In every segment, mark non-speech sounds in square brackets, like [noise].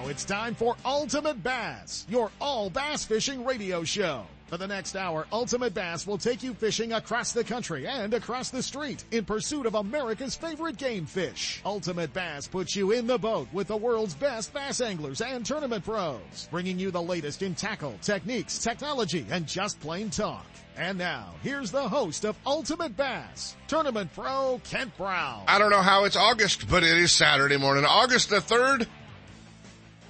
Now it's time for Ultimate Bass, your all bass fishing radio show. For the next hour, Ultimate Bass will take you fishing across the country and across the street in pursuit of America's favorite game fish. Ultimate Bass puts you in the boat with the world's best bass anglers and tournament pros, bringing you the latest in tackle, techniques, technology, and just plain talk. And now, here's the host of Ultimate Bass, Tournament Pro Kent Brown. I don't know how it's August, but it is Saturday morning, August the 3rd.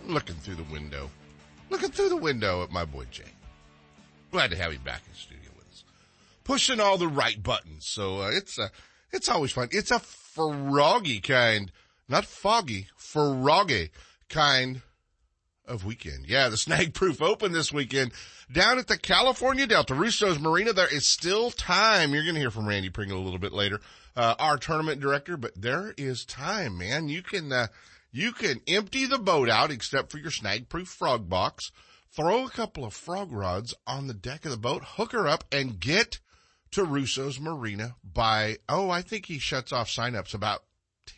Looking through the window. Looking through the window at my boy Jay. Glad to have him back in studio with us. Pushing all the right buttons. So, uh, it's, uh, it's always fun. It's a froggy kind, not foggy, froggy kind of weekend. Yeah, the Snag [laughs] Proof Open this weekend down at the California Delta Russo's Marina. There is still time. You're going to hear from Randy Pringle a little bit later, uh, our tournament director, but there is time, man. You can, uh, you can empty the boat out except for your snag proof frog box, throw a couple of frog rods on the deck of the boat, hook her up and get to Russo's Marina by, oh, I think he shuts off signups about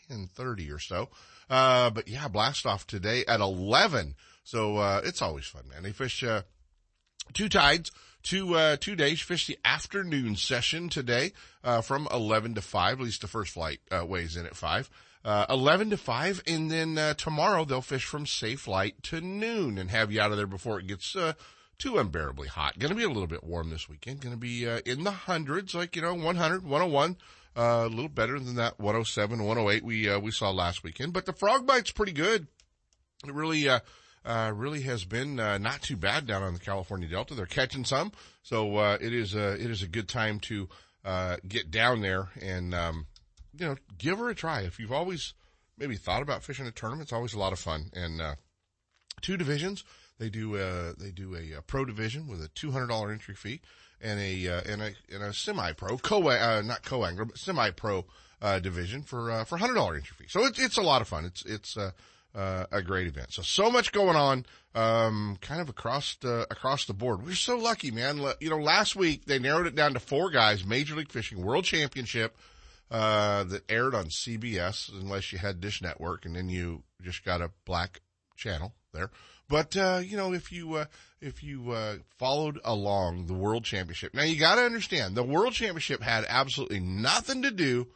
1030 or so. Uh, but yeah, blast off today at 11. So, uh, it's always fun, man. They fish, uh, two tides, two, uh, two days, fish the afternoon session today, uh, from 11 to 5, at least the first flight, uh, weighs in at 5 uh, 11 to 5. And then, uh, tomorrow they'll fish from safe light to noon and have you out of there before it gets, uh, too unbearably hot. Going to be a little bit warm this weekend. Going to be, uh, in the hundreds, like, you know, 100, 101. Uh, a little better than that 107, 108 we, uh, we saw last weekend, but the frog bite's pretty good. It really, uh, uh, really has been uh, not too bad down on the California Delta. They're catching some, so uh, it is a it is a good time to uh, get down there and um, you know, give her a try. If you've always maybe thought about fishing a tournament, it's always a lot of fun. And, uh, two divisions. They do, uh, they do a, a, pro division with a $200 entry fee and a, uh, and a, and a semi-pro, co, uh, not co-angler, but semi-pro, uh, division for, uh, for $100 entry fee. So it's, it's a lot of fun. It's, it's, uh, uh, a great event. So, so much going on, um, kind of across the, across the board. We're so lucky, man. You know, last week they narrowed it down to four guys, Major League Fishing World Championship, uh, that aired on CBS, unless you had Dish Network, and then you just got a black channel there. But uh, you know, if you uh, if you uh, followed along the World Championship, now you got to understand the World Championship had absolutely nothing to do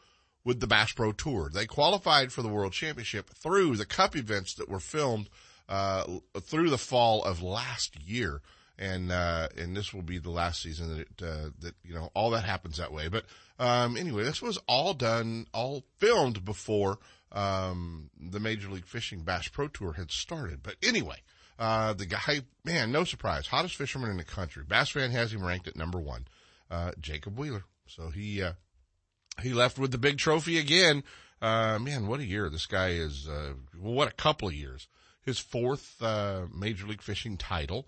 with the Bass Pro Tour. They qualified for the World Championship through the Cup events that were filmed uh, through the fall of last year, and uh, and this will be the last season that it, uh, that you know all that happens that way. But um, anyway, this was all done, all filmed before um, the Major League Fishing Bass Pro Tour had started. But anyway, uh, the guy, man, no surprise, hottest fisherman in the country. Bass Fan has him ranked at number one, uh, Jacob Wheeler. So he, uh, he left with the big trophy again. Uh, man, what a year. This guy is, uh, what a couple of years. His fourth, Major League Fishing title.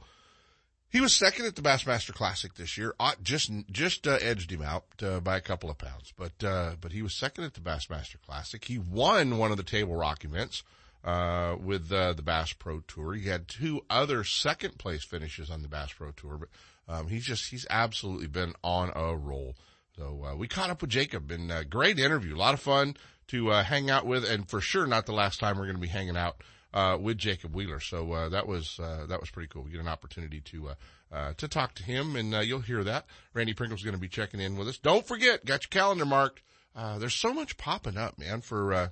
He was second at the Bassmaster Classic this year. Uh, just just uh, edged him out uh, by a couple of pounds, but uh, but he was second at the Bassmaster Classic. He won one of the Table Rock events uh, with uh, the Bass Pro Tour. He had two other second place finishes on the Bass Pro Tour, but um, he's just he's absolutely been on a roll. So we caught up with Jacob. A great interview, a lot of fun to hang out with, and for sure not the last time we're going to be hanging out uh, with Jacob Wheeler. So uh, that was uh, that was pretty cool. We get an opportunity to uh, uh, to talk to him, and uh, you'll hear that. Randy Pringle's going to be checking in with us. Don't forget, got your calendar marked. there's so much popping up, man, for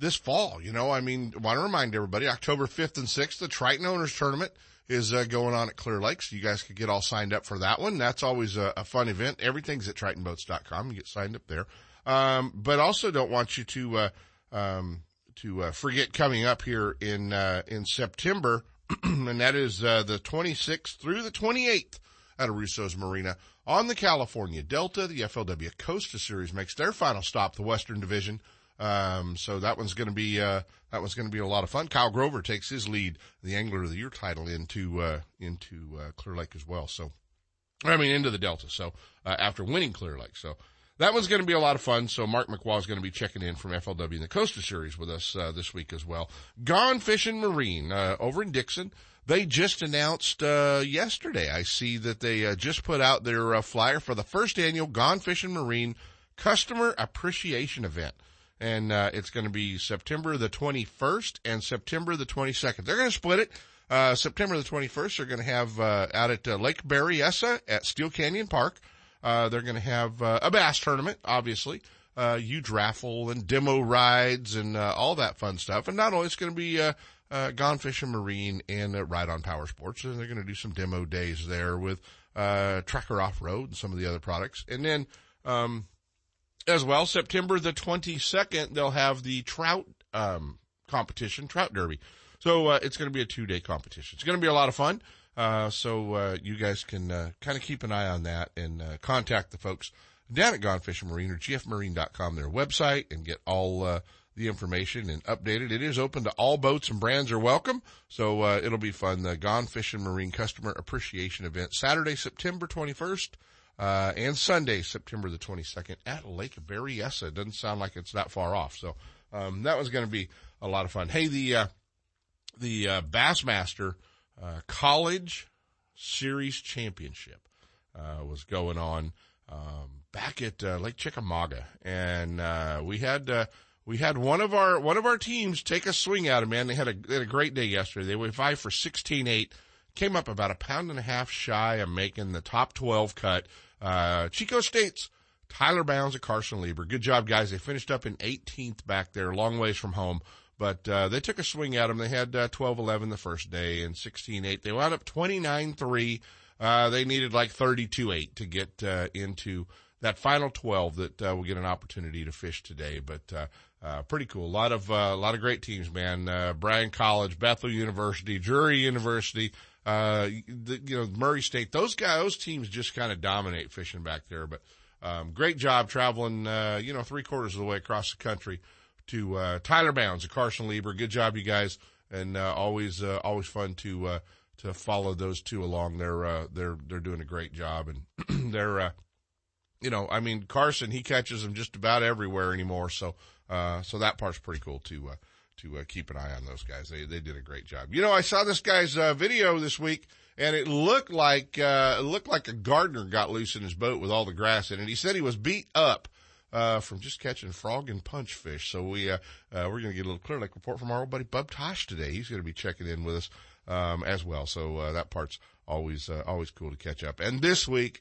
this fall. You know, I mean, want to remind everybody, October 5th and 6th, the Triton Owners Tournament is uh, going on at Clear Lake, so you guys could get all signed up for that one. That's always a, a fun event. Everything's at TritonBoats.com. You get signed up there. Um, but also don't want you to, uh, um, to uh, forget coming up here in uh, in September, [clears throat] and that is uh, the 26th through the 28th at Russo's Marina on the California Delta. The FLW Costa Series makes their final stop, the Western Division. Um, so that one's going to be uh, that one's going to be a lot of fun. Kyle Grover takes his lead, the Angler of the Year title, into uh, into uh, Clear Lake as well. So, I mean, into the Delta. So after winning Clear Lake, so that one's going to be a lot of fun. So Mark McWha is going to be checking in from FLW in the Costa Series with us uh, this week as well. Gone Fishing Marine uh, over in Dixon. They just announced uh, yesterday. I see that they uh, just put out their uh, flyer for the first annual Gone Fishing Marine Customer Appreciation Event. and uh, it's going to be September the 21st and September the 22nd. They're going to split it. Uh, September the 21st, they're going to have uh, out at uh, Lake Berryessa at Steele Canyon Park. Uh, they're going to have uh, a bass tournament, obviously, uh, huge raffle and demo rides and uh, all that fun stuff. And not only it's going to be uh, uh, Gone Fishing Marine and uh, Ride on Power Sports, and they're going to do some demo days there with uh, Tracker Off Road and some of the other products. And then um, as well, September the 22nd, they'll have the trout um, competition, Trout Derby. So uh, it's going to be a two day competition. It's going to be a lot of fun. Uh, so uh, you guys can uh, kind of keep an eye on that and uh, contact the folks down at Gone Fishing Marine or gfmarine.com, their website, and get all uh, the information and updated. It is open to all boats and brands are welcome. So uh, it'll be fun. The Gone Fishing Marine Customer Appreciation Event, Saturday, September 21st. Uh, and Sunday, September the 22nd at Lake Berryessa. Doesn't sound like it's that far off. So, um, that was going to be a lot of fun. Hey, the, uh, the, uh, Bassmaster, uh, College Series Championship, uh, was going on, um, back at, uh, Lake Chickamauga. And, uh, we had, uh, we had one of our, one of our teams take a swing at it, man. They had a, they had a great day yesterday. They went five for 16-8, came up about a pound and a half shy of making the top 12 cut. Uh, Chico State's Tyler Bounds at Carson Lieber. Good job, guys. They finished up in 18th back there, long ways from home. But uh, they took a swing at them. They had uh, 12-11 the first day and 16-8. They wound up 29-3. Uh, they needed like 32-8 to get uh, into that final 12 that uh, will get an opportunity to fish today. But uh, uh, pretty cool. A lot of uh, a lot of great teams, man. Uh, Bryan College, Bethel University, Drury University, uh, the, you know Murray State. Those guys, those teams just kind of dominate fishing back there. But um, great job traveling, uh, you know, three quarters of the way across the country to uh, Tyler Bounds, and Carson Lieber. Good job, you guys, and uh, always uh, always fun to uh, to follow those two along. They're uh, they're they're doing a great job, and [clears throat] they're uh, you know, I mean Carson he catches them just about everywhere anymore. So so that part's pretty cool to to keep an eye on those guys. They they did a great job. You know, I saw this guy's video this week, and it looked like it looked like a gardener got loose in his boat with all the grass in it. He said he was beat up. Uh, from just catching frog and punch fish. So we, uh, uh, we're going to get a little Clear Lake report from our old buddy Bub Tosh today. He's going to be checking in with us, um, as well. So, uh, that part's always, uh, always cool to catch up. And this week,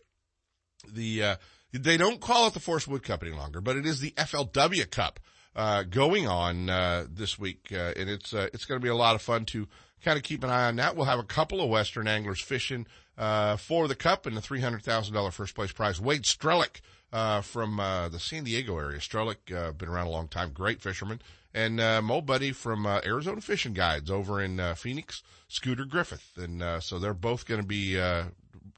the, uh, they don't call it the Forrest Wood Cup any longer, but it is the FLW Cup uh, going on uh, this week, uh, and it's uh, it's going to be a lot of fun to kind of keep an eye on that. We'll have a couple of Western anglers fishing uh, for the cup and the three hundred thousand dollar first place prize. Wade Strelic uh, from the San Diego area. Strelic been around a long time, great fisherman, and uh, Mo Buddy from Arizona Fishing Guides over in Phoenix, Scooter Griffith, and so they're both going to be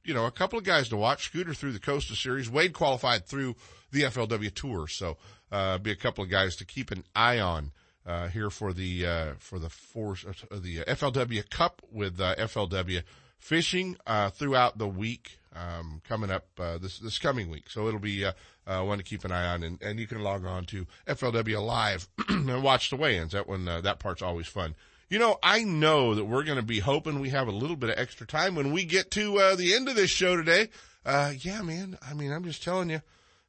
you know, a couple of guys to watch. Scooter through the Costa Series. Wade qualified through the FLW Tour, so uh, be a couple of guys to keep an eye on uh, here for the uh, for the force uh, the FLW Cup with uh, FLW fishing uh, throughout the week um, coming up uh, this this coming week. So it'll be uh, uh, one to keep an eye on, and, and you can log on to FLW Live [clears throat] and watch the weigh-ins. That one uh, that part's always fun. You know, I know that we're going to be hoping we have a little bit of extra time when we get to uh, the end of this show today. Uh, yeah, man. I mean, I'm just telling you,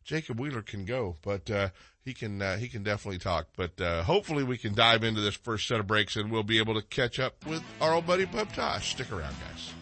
Jacob Wheeler can go, but uh, he can he can definitely talk. But uh, hopefully, we can dive into this first set of breaks, and we'll be able to catch up with our old buddy Bub Tosh. Stick around, guys.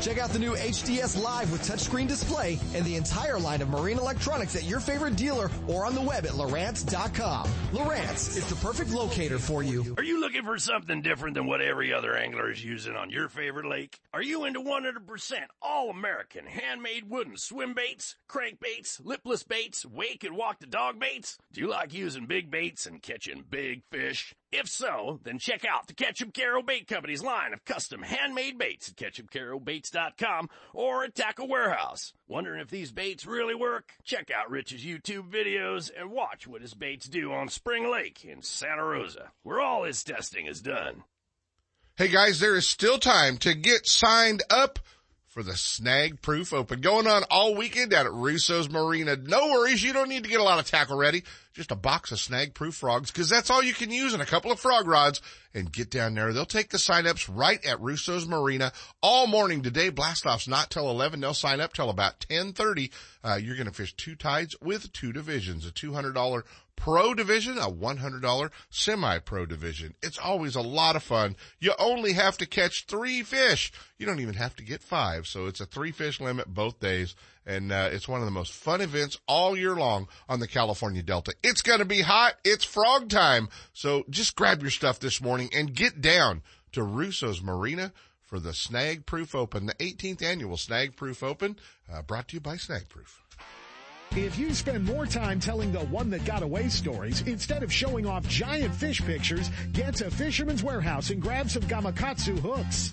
Check out the new HDS Live with touchscreen display and the entire line of marine electronics at your favorite dealer or on the web at Lowrance.com. Lowrance is the perfect locator for you. Are you looking for something different than what every other angler is using on your favorite lake? Are you into 100% all American handmade wooden swim baits, crankbaits, lipless baits, wake and walk the dog baits? Do you like using big baits and catching big fish? If so, then check out the Ketchup Caro Bait Company's line of custom handmade baits at ketchupcarobaits.com or at Tackle Warehouse. Wondering if these baits really work? Check out Rich's YouTube videos and watch what his baits do on Spring Lake in Santa Rosa, where all his testing is done. Hey guys, there is still time to get signed up for the Snag Proof Open going on all weekend down at Russo's Marina. No worries, you don't need to get a lot of tackle ready. Just a box of Snag Proof frogs because that's all you can use and a couple of frog rods and get down there. They'll take the sign-ups right at Russo's Marina all morning today. Blastoff's not till 11. They'll sign up till about 1030. Uh, you're going to fish two tides with two divisions, a $200 pro division, a $100 semi-pro division. It's always a lot of fun. You only have to catch three fish. You don't even have to get five. So it's a three fish limit both days. And, uh, it's one of the most fun events all year long on the California Delta. It's going to be hot. It's frog time. So just grab your stuff this morning and get down to Russo's Marina for the Snag Proof Open, the 18th annual Snag Proof Open, uh, brought to you by Snag Proof. If you spend more time telling the one that got away stories instead of showing off giant fish pictures, get to Fisherman's Warehouse and grab some Gamakatsu hooks.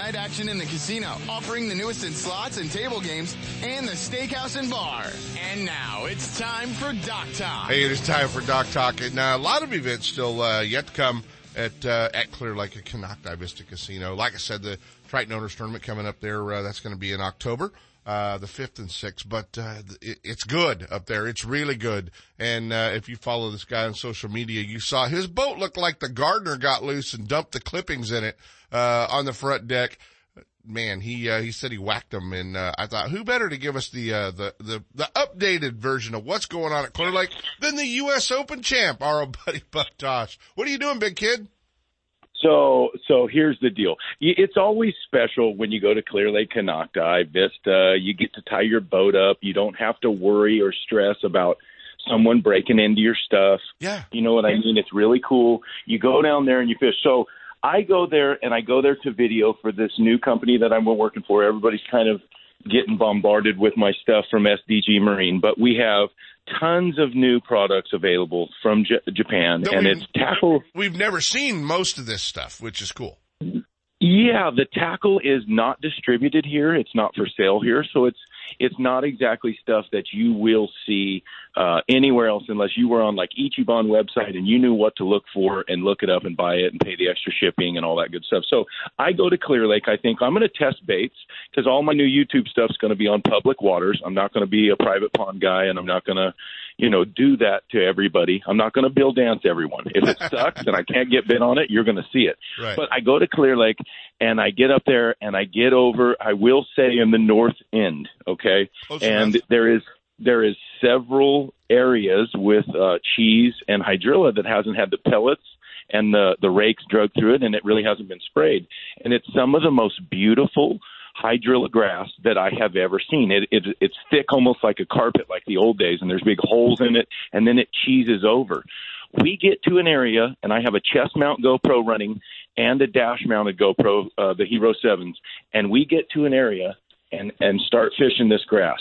night action in the casino, offering the newest in slots and table games, and the steakhouse and bar. And now it's time for Dock Talk. Hey, it is time for Dock Talk, and uh, a lot of events still uh, yet to come at uh, at Clear Lake at Konocti Vista Casino. Like I said, the Triton Owners Tournament coming up there. Uh, that's going to be in October. Uh, the fifth and sixth, but, uh, it, it's good up there. It's really good. And, uh, if you follow this guy on social media, you saw his boat looked like the gardener got loose and dumped the clippings in it, uh, on the front deck man, he uh, he said he whacked them, and uh, I thought, who better to give us the uh, the the the updated version of what's going on at Clear Lake than the U.S. Open champ, our old [laughs] buddy Bub Tosh. What are you doing, big kid? So, so here's the deal. It's always special when you go to Clear Lake Konocti Vista. You get to tie your boat up. You don't have to worry or stress about someone breaking into your stuff. Yeah. You know what I mean? It's really cool. You go down there and you fish. So I go there and I go there to video for this new company that I'm working for. Everybody's kind of getting bombarded with my stuff from SDG Marine, but we have tons of new products available from J- Japan, That and it's tackle. We've never seen most of this stuff, which is cool. Yeah, the tackle is not distributed here. It's not for sale here, so it's it's not exactly stuff that you will see uh, anywhere else unless you were on like Ichiban website and you knew what to look for and look it up and buy it and pay the extra shipping and all that good stuff. So I go to Clear Lake. I think I'm going to test baits because all my new YouTube stuff's going to be on public waters. I'm not going to be a private pond guy, and I'm not going to you know, do that to everybody. I'm not going to bill dance everyone. If it [laughs] sucks and I can't get bid on it, you're going to see it. Right. But I go to Clear Lake and I get up there and I get over, I will say in the north end, okay? Close and there is, there is several areas with, uh, cheese and hydrilla that hasn't had the pellets and the, the rakes drug through it and it really hasn't been sprayed. And it's some of the most beautiful, hydrilla grass that I have ever seen. It, it it's thick, almost like a carpet, like the old days, and there's big holes in it, and then it cheeses over. We get to an area, and I have a chest mount GoPro running and a dash mounted GoPro, uh, the Hero Sevens, and we get to an area and and start fishing this grass.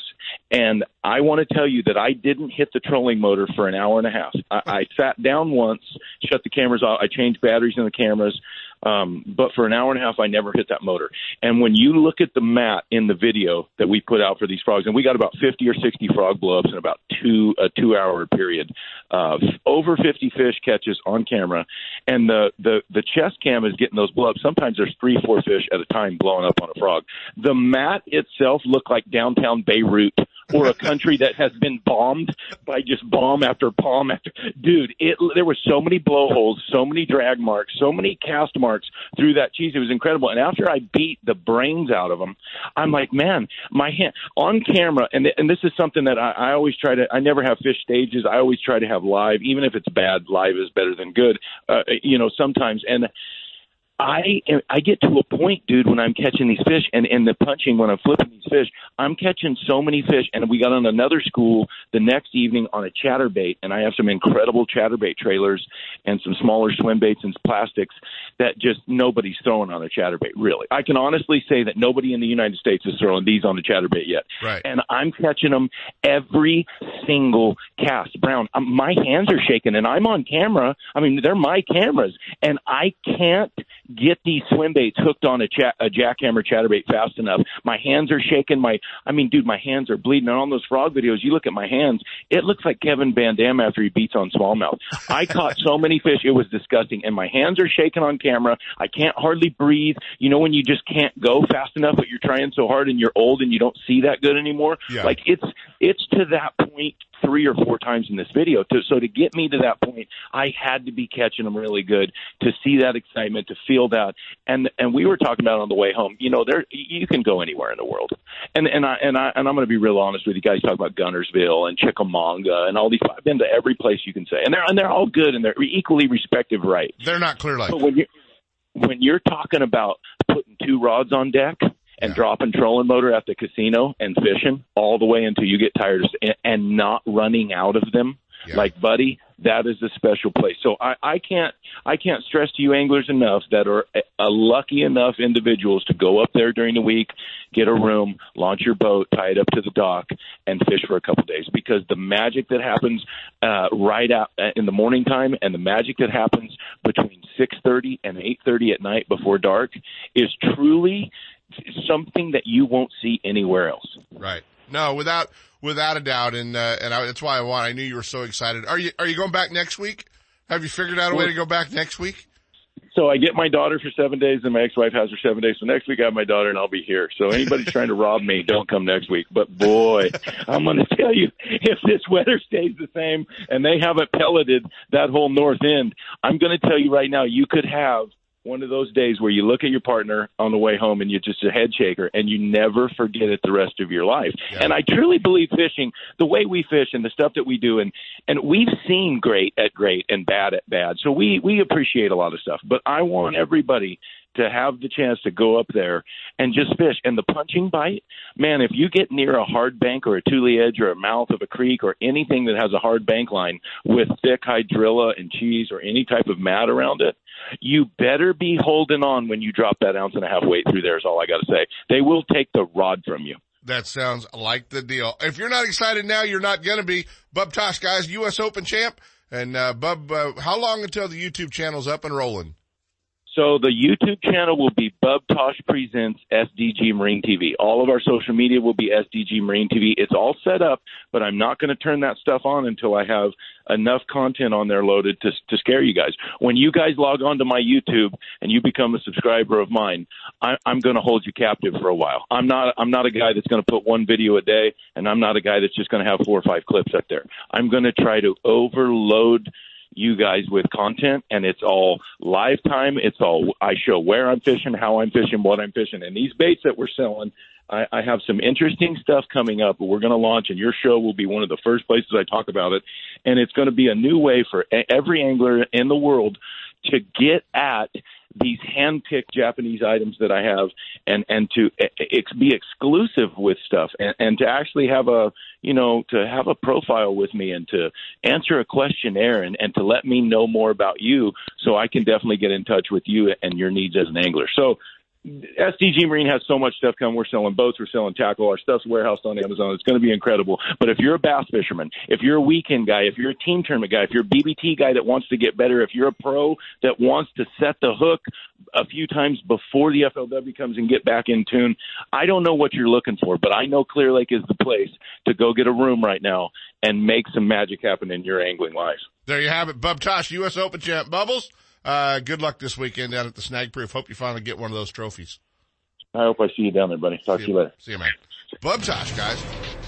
And I want to tell you that I didn't hit the trolling motor for an hour and a half. I, I sat down once, shut the cameras off, I changed batteries in the cameras, um, but for an hour and a half, I never hit that motor. And when you look at the mat in the video that we put out for these frogs, and we got about 50 or 60 frog blowups in about two a two hour period, uh, over 50 fish catches on camera, and the the the chest cam is getting those blowups. Sometimes there's three four fish at a time blowing up on a frog. The mat itself looked like downtown Beirut or a country that has been bombed by just bomb after bomb after. Dude, it there were so many blowholes, so many drag marks, so many cast marks through that cheese. It was incredible. And after I beat the brains out of them, I'm like, man, my hand on camera. And and this is something that I, I always try to. I never have fish stages. I always try to have live, even if it's bad. Live is better than good. Uh, you know, sometimes and. I I get to a point, dude, when I'm catching these fish and and the punching when I'm flipping these fish, I'm catching so many fish. And we got on another school the next evening on a chatterbait, and I have some incredible chatterbait trailers and some smaller swim baits and plastics that just nobody's throwing on a chatterbait. Really, I can honestly say that nobody in the United States is throwing these on a chatterbait yet. Right. And I'm catching them every single cast. Brown, um, my hands are shaking, and I'm on camera. I mean, they're my cameras, and I can't get these swim baits hooked on a, chat, a jackhammer chatterbait fast enough. My hands are shaking. My, I mean, dude, my hands are bleeding. And on those frog videos, you look at my hands, it looks like Kevin Van Dam after he beats on smallmouth. I caught so many fish, it was disgusting. And my hands are shaking on camera. I can't hardly breathe. You know when you just can't go fast enough, but you're trying so hard and you're old and you don't see that good anymore? Yeah. Like it's, it's to that point three or four times in this video. To, so to get me to that point, I had to be catching them really good to see that excitement, to feel that. And and we were talking about on the way home. You know, there you can go anywhere in the world. And and I and I and I'm going to be real honest with you guys. Talk about Guntersville and Chickamauga and all these. I've been to every place you can say, and they're and they're all good and they're equally respective, right? They're not Clear like. But when you when you're talking about putting two rods on deck and Yeah. dropping trolling motor at the casino and fishing all the way until you get tired of, and, not running out of them, Yeah. like buddy, that is a special place. So I, I can't I can't stress to you anglers enough that are a, a lucky enough individuals to go up there during the week, get a room, launch your boat, tie it up to the dock, and fish for a couple days because the magic that happens uh, right out uh, in the morning time and the magic that happens between six thirty and eight thirty at night before dark is truly something that you won't see anywhere else. Right. No, without without a doubt, and uh, and I, that's why I want. I knew you were so excited. Are you Are you going back next week? Have you figured out a way to go back next week? So I get my daughter for seven days, and my ex-wife has her seven days. So next week I have my daughter, and I'll be here. So anybody [laughs] trying to rob me, don't come next week. But boy, I'm going to tell you, if this weather stays the same and they haven't pelleted that whole north end, I'm going to tell you right now, you could have one of those days where you look at your partner on the way home and you're just a head shaker and you never forget it the rest of your life. Yeah. And I truly believe fishing, the way we fish and the stuff that we do, and and we've seen great at great and bad at bad. So we we appreciate a lot of stuff. But I want everybody to have the chance to go up there and just fish. And the punching bite, man, if you get near a hard bank or a tule edge or a mouth of a creek or anything that has a hard bank line with thick hydrilla and cheese or any type of mat around it, you better be holding on when you drop that ounce and a half weight through there is all I got to say. They will take the rod from you. That sounds like the deal. If you're not excited now, you're not going to be. Bub Tosh, guys, U.S. Open champ. And, uh, Bub, uh, how long until the YouTube channel's up and rolling? So the YouTube channel will be Bub Tosh Presents SDG Marine TV. All of our social media will be SDG Marine TV. It's all set up, but I'm not going to turn that stuff on until I have enough content on there loaded to to scare you guys. When you guys log on to my YouTube and you become a subscriber of mine, I, I'm going to hold you captive for a while. I'm not I'm not a guy that's going to put one video a day, and I'm not a guy that's just going to have four or five clips up there. I'm going to try to overload you guys with content and it's all live time. It's all, I show where I'm fishing, how I'm fishing, what I'm fishing. And these baits that we're selling, I, I have some interesting stuff coming up we're going to launch and your show will be one of the first places I talk about it. And it's going to be a new way for every angler in the world to get at these hand-picked Japanese items that I have, and and to ex- be exclusive with stuff, and, and to actually have a you know to have a profile with me, and to answer a questionnaire, and and to let me know more about you, so I can definitely get in touch with you and your needs as an angler. So SDG Marine has so much stuff coming. We're selling boats, we're selling tackle. Our stuff's warehoused on Amazon. It's going to be incredible. But if you're a bass fisherman, if you're a weekend guy, if you're a team tournament guy, if you're a BBT guy that wants to get better, if you're a pro that wants to set the hook a few times before the FLW comes and get back in tune, I don't know what you're looking for, but I know Clear Lake is the place to go get a room right now and make some magic happen in your angling life. There you have it, Bub Tosh, U.S. Open champ. Bubbles. Uh, good luck this weekend down at the Snag Proof. Hope you finally get one of those trophies. I hope I see you down there, buddy. Talk see to you later. See you, man. Bub Tosh, guys.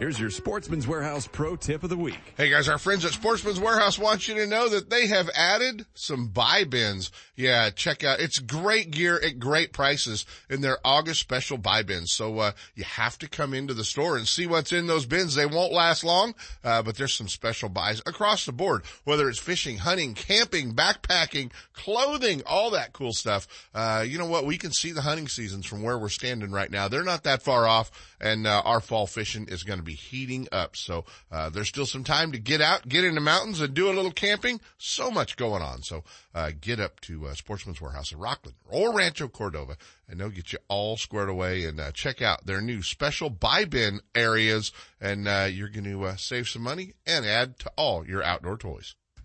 Here's your Sportsman's Warehouse Pro Tip of the Week. Hey guys, our friends at Sportsman's Warehouse want you to know that they have added some buy bins. Yeah, check out. It's great gear at great prices in their August special buy bins. So, uh, you have to come into the store and see what's in those bins. They won't last long, uh, but there's some special buys across the board, whether it's fishing, hunting, camping, backpacking, clothing, all that cool stuff. Uh, you know what? We can see the hunting seasons from where we're standing right now. They're not that far off and, uh, our fall fishing is going to be be heating up. So, uh, there's still some time to get out, get in the mountains and do a little camping. So much going on. So, uh, get up to, uh, Sportsman's Warehouse in Rocklin or Rancho Cordova and they'll get you all squared away and, uh, check out their new special buy bin areas and, uh, you're going to, uh, save some money and add to all your outdoor toys.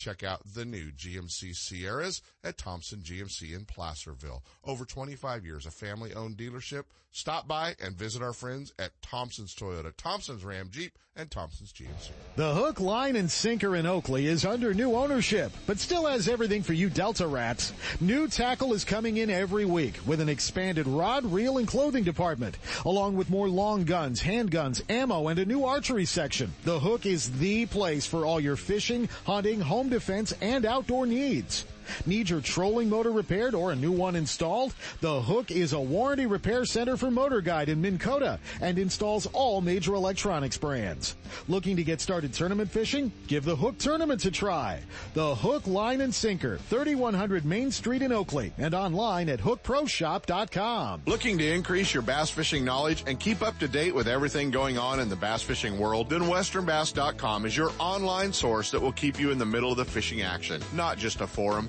Check out the new GMC Sierras at Thompson GMC in Placerville. Over 25 years, a family owned dealership. Stop by and visit our friends at Thompson's Toyota, Thompson's Ram Jeep, and Thompson's GMC. The hook, line, and sinker in Oakley is under new ownership, but still has everything for you Delta rats. New tackle is coming in every week with an expanded rod, reel, and clothing department, along with more long guns, handguns, ammo, and a new archery section. The hook is the place for all your fishing, hunting, home defense, and outdoor needs. Need your trolling motor repaired or a new one installed? The Hook is a warranty repair center for Motor Guide in Minn Kota and installs all major electronics brands. Looking to get started tournament fishing? Give the Hook tournaments a try. The Hook Line and Sinker, 3100 Main Street in Oakley and online at hookproshop.com. Looking to increase your bass fishing knowledge and keep up to date with everything going on in the bass fishing world? Then westernbass.com is your online source that will keep you in the middle of the fishing action, not just a forum.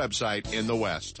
website in the West.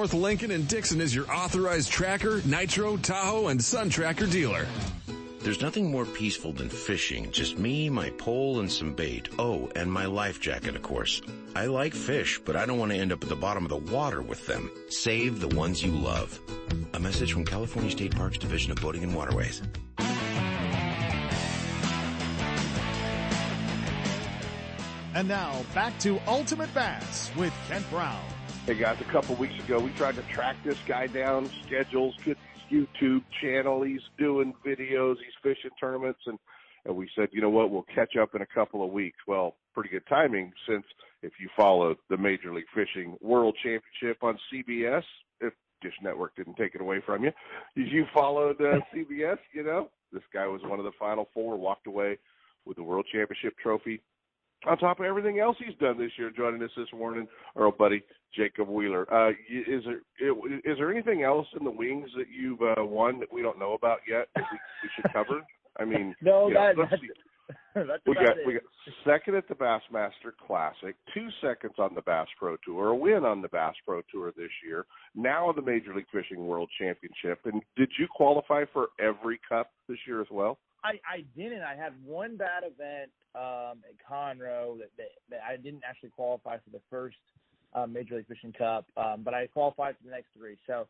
North Lincoln and Dixon is your authorized tracker, nitro, Tahoe, and Sun Tracker dealer. There's nothing more peaceful than fishing. Just me, my pole, and some bait. Oh, and my life jacket, of course. I like fish, but I don't want to end up at the bottom of the water with them. Save the ones you love. A message from California State Parks Division of Boating and Waterways. And now back to Ultimate Bass with Kent Brown. Hey guys, a couple weeks ago we tried to track this guy down, schedules, get his YouTube channel. He's doing videos, he's fishing tournaments, and and we said, you know what, we'll catch up in a couple of weeks. Well, pretty good timing since if you followed the Major League Fishing World Championship on CBS, if Dish Network didn't take it away from you, you followed uh, [laughs] CBS, you know, this guy was one of the final four, walked away with the World Championship trophy on top of everything else he's done this year, joining us this morning, our old buddy Jacob Wheeler. Uh, is there is there anything else in the wings that you've uh, won that we don't know about yet that we, we should cover? I mean, [laughs] no, you know, that, that's, [laughs] that's we got it. we got second at the Bassmaster Classic, two seconds on the Bass Pro Tour, a win on the Bass Pro Tour this year, now the Major League Fishing World Championship. And did you qualify for every cup this year as well? I, I didn't. I had one bad event um, at Conroe that, that, that I didn't actually qualify for the first um, Major League Fishing Cup, um, but I qualified for the next three. So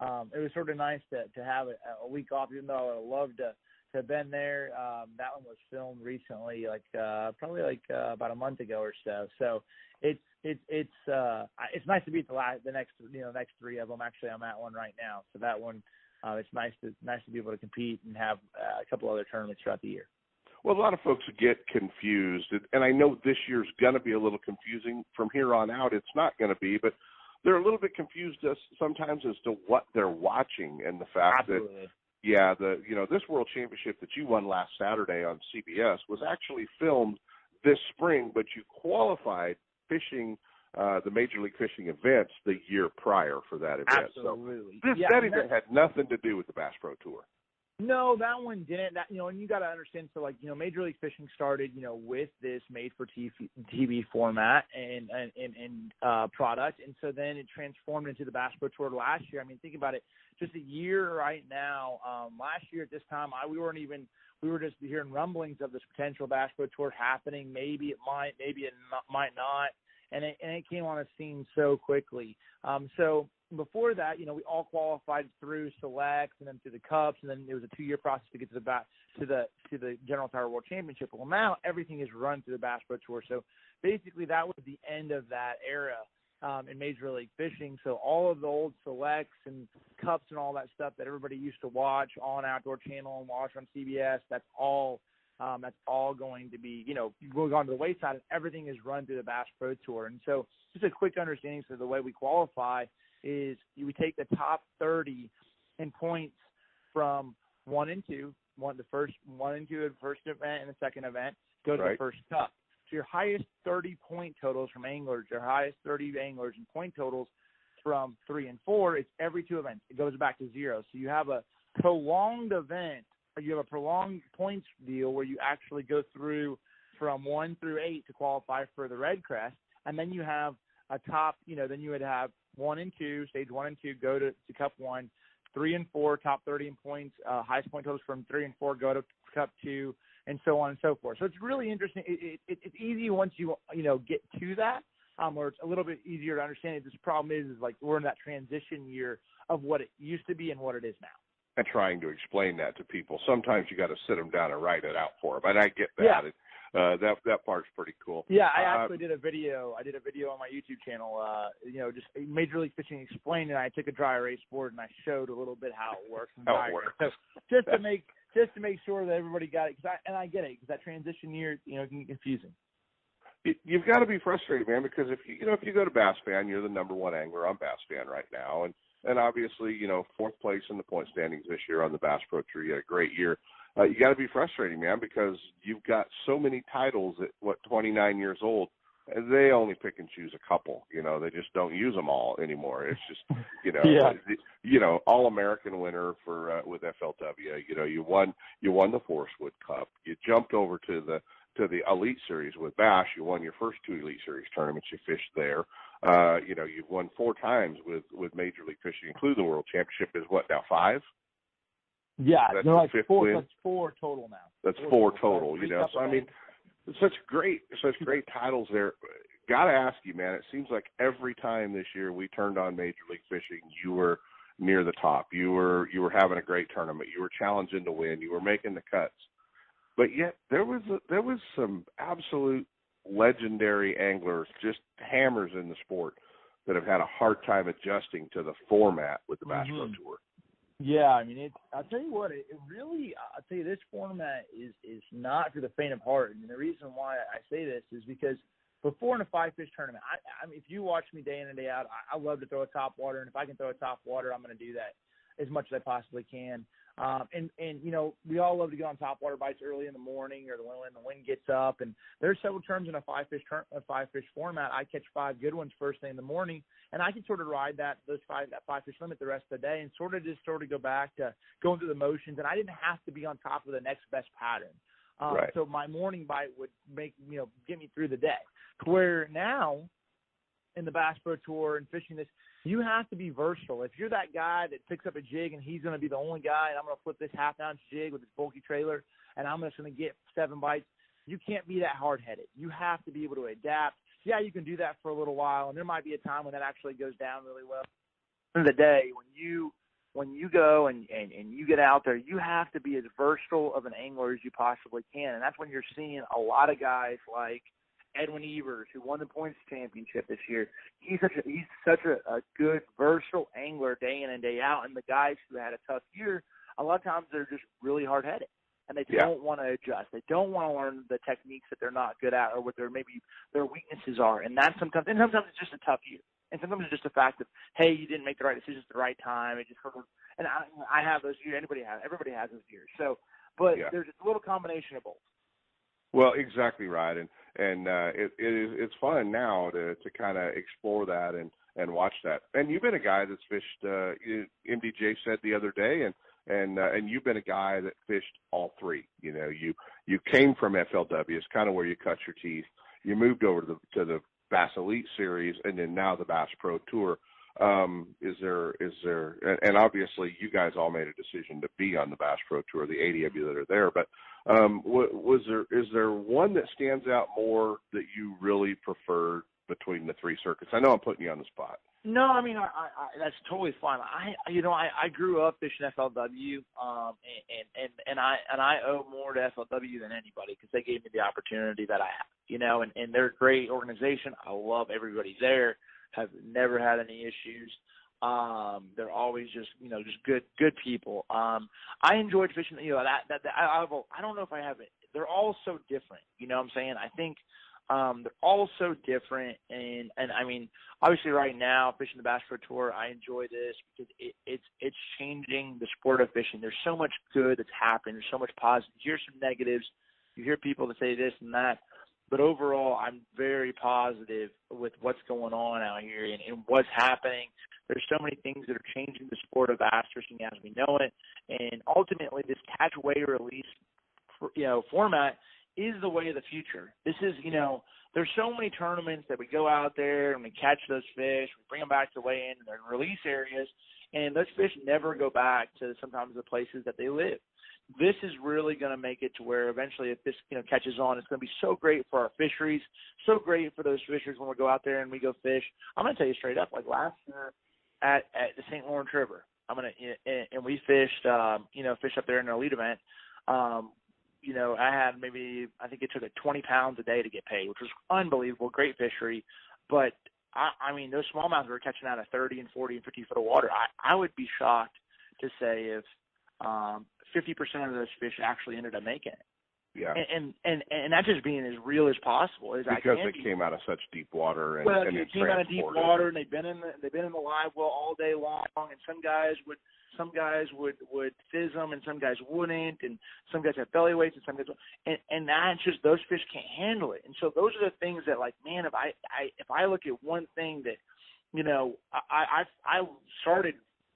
um, it was sort of nice to to have a, a week off, even though I would love to to have been there. Um, that one was filmed recently, like uh, probably like uh, about a month ago or so. So it's it's it's uh, it's nice to be at the last, the next you know next three of them. Actually, I'm at one right now, so that one uh, it's nice to nice to be able to compete and have uh, a couple other tournaments throughout the year. Well, a lot of folks get confused, and I know this year's going to be a little confusing. From here on out, it's not going to be, but they're a little bit confused as, sometimes as to what they're watching and the fact Absolutely. that yeah, the you know this World Championship that you won last Saturday on CBS was actually filmed this spring, but you qualified fishing uh, the Major League Fishing events the year prior for that event. Absolutely. So this Yeah, that event had nothing to do with the Bass Pro Tour. No, that one didn't. That you know, and you got to understand. So, like you know, Major League Fishing started, you know, with this made-for-TV TV format and and and, uh, product, and so then it transformed into the Bass Pro Tour last year. I mean, think about it. Just a year right now. Um, last year at this time, I we weren't even we were just hearing rumblings of this potential Bass Pro Tour happening. Maybe it might, maybe it not, might not, and it and it came on the scene so quickly. Um, so before that, you know, we all qualified through selects and then through the cups, and then it was a two-year process to get to the to the to the General Tire World Championship. Well, now everything is run through the Bass Pro Tour. So basically, that was the end of that era um, in Major League Fishing. So all of the old selects and cups and all that stuff that everybody used to watch on Outdoor Channel and watch on CBS, that's all um, that's all going to be, you know, going on to the wayside, and everything is run through the Bass Pro Tour. And so, just a quick understanding of the way we qualify is we take the top 30 in points from one and two, one the first one and two the first event and the second event, go to Right. the first cup. So your highest 30 point totals from anglers, your highest 30 anglers and point totals from three and four, it's every two events. It goes back to zero. So you have a prolonged event, or you have a prolonged points deal where you actually go through from one through eight to qualify for the REDCREST, and then you have a top, you know, then you would have one and two, stage one and two go to, to Cup one, three and four, top 30 in points, uh, highest point totals from three and four go to Cup two, and so on and so forth. So it's really interesting. It, it, it's easy once you you know get to that, um, or it's a little bit easier to understand. It. This problem is, is like we're in that transition year of what it used to be and what it is now. and trying to explain that to people. Sometimes you got to sit them down and write it out for them, and I get that. Yeah. And, uh, that that part's pretty cool. Yeah, I Uh, actually did a video. I did a video on my YouTube channel. Uh, you know, just Major League Fishing explained, and I took a dry erase board and I showed a little bit how it works. and How it works. So just to [laughs] make just to make sure that everybody got it, cause I, and I get it, because that transition year, you know, can get confusing. you- you've got to be frustrated, man, because if you you know if you go to Bass Fan, you're the number one angler on Bass Fan right now, and and obviously you know fourth place in the point standings this year on the Bass Pro Tour. You had a great year. Uh, you got to be frustrating, man, because you've got so many titles at what 29 years old. and They only pick and choose a couple. You know, they just don't use them all anymore. It's just, you know, [laughs] Yeah. you know, all American winner for uh, with FLW. You know, you won you won the Forrest Wood Cup. You jumped over to the to the Elite Series with Bash. You won your first two Elite Series tournaments. You fished there. Uh, you know, you've won four times with with Major League Fishing, including the World Championship. Is what now five? Yeah, That's they're like four. win. That's four total now. That's four So total. You know, so I mean, such great, such great titles there. Got to ask you, man. It seems like every time this year we turned on Major League Fishing, you were near the top. You were you were having a great tournament. You were challenging to win. You were making the cuts. But yet there was a, there was some absolute legendary anglers, just hammers in the sport, that have had a hard time adjusting to the format with the Bass Pro Mhm. Tour. Yeah, I mean, it, I'll tell you what, it, it really, I'll tell you, this format is is not for the faint of heart. And the reason why I say this is because before in a five fish tournament, I, I mean, if you watch me day in and day out, I, I love to throw a top water, and if I can throw a top water, I'm going to do that as much as I possibly can. Um, and and you know, we all love to get on top water bites early in the morning or the when the wind gets up. And there's several terms in a five fish turn, a five fish format. I catch five good ones first thing in the morning, and I can sort of ride that those five that five fish limit the rest of the day, and sort of just sort of go back to going through the motions. And I didn't have to be on top of the next best pattern. Um, Right. So my morning bite would make you know get me through the day. Where now in the Bass Pro Tour and fishing this, you have to be versatile. If you're that guy that picks up a jig and he's going to be the only guy, and I'm going to flip this half ounce jig with this bulky trailer, and I'm just going to get seven bites, you can't be that hard headed. You have to be able to adapt. Yeah, you can do that for a little while, and there might be a time when that actually goes down really well. Of the day, when you when you go and, and and you get out there, you have to be as versatile of an angler as you possibly can, and that's when you're seeing a lot of guys like Edwin Evers, who won the points championship this year. He's such a he's such a, a good versatile angler day in and day out. And the guys who had a tough year, a lot of times they're just really hard headed. And they Yeah. don't want to adjust. They don't want to learn the techniques that they're not good at or what their maybe their weaknesses are. And that's sometimes and sometimes it's just a tough year. And sometimes it's just a fact of, hey, you didn't make the right decisions at the right time. It just of and I I have those years. Anybody has everybody has those years. So but Yeah. there's a little combination of both. Well, exactly right, and and uh, it, it is it's fun now to to kind of explore that and and watch that. And you've been a guy that's fished. Uh, MDJ said the other day, and and uh, and you've been a guy that fished all three. You know, you you came from FLW. It's kind of where you cut your teeth. You moved over to the to the Bass Elite Series, and then now the Bass Pro Tour. Um, is there is there and, obviously you guys all made a decision to be on the Bass Pro Tour, the 80 of you that are there, but um, wa- was there is there one that stands out more that you really preferred between the three circuits? I know I'm putting you on the spot. No, I mean I, I, that's totally fine. I you know I I grew up fishing FLW, um, and and and I and I owe more to FLW than anybody because they gave me the opportunity that I have. You know, and and they're a great organization. I love everybody there. Have never had any issues. Um, they're always just you know just good good people. Um, I enjoyed fishing. You know that that, that I I've, I don't know if I have it. They're all so different. You know what I'm saying? I think um, they're all so different, and and I mean, obviously, right now, fishing the Bass Pro Tour, I enjoy this because it, it's it's changing the sport of fishing. There's so much good that's happened. There's so much positive. You hear some negatives. You hear people that say this and that, but overall, I'm very positive with what's going on out here and, and what's happening. There's so many things that are changing the sport of bass as we know it, and ultimately, this catch, weigh, release, you know, format is the way of the future. This is, you know, there's so many tournaments that we go out there and we catch those fish, we bring them back to weigh in, and they're in release areas, and those fish never go back to sometimes the places that they live. This is really going to make it to where eventually, if this you know catches on, it's going to be so great for our fisheries, so great for those fishers when we go out there and we go fish. I'm going to tell you straight up, like last year at at the St. Lawrence River, I'm gonna and we fished, um, you know, fish up there in an elite event. Um, you know, I had maybe I think it took like 20 pounds a day to get paid, which was unbelievable, great fishery. But I, I mean, those smallmouths were catching out of 30 and 40 and 50 foot of water. I, I would be shocked to say if um, 50% of those fish actually ended up making it. Yeah. And, and and and that just being as real as possible is because they came out of such deep water and, well, and they came out of deep water and they've been in the they've been in the live well all day long and some guys would some guys would would fizz them and some guys wouldn't and some guys have belly weights and some guys and and that's just those fish can't handle it. And so those are the things that like man if I I if I look at one thing that you know I I I started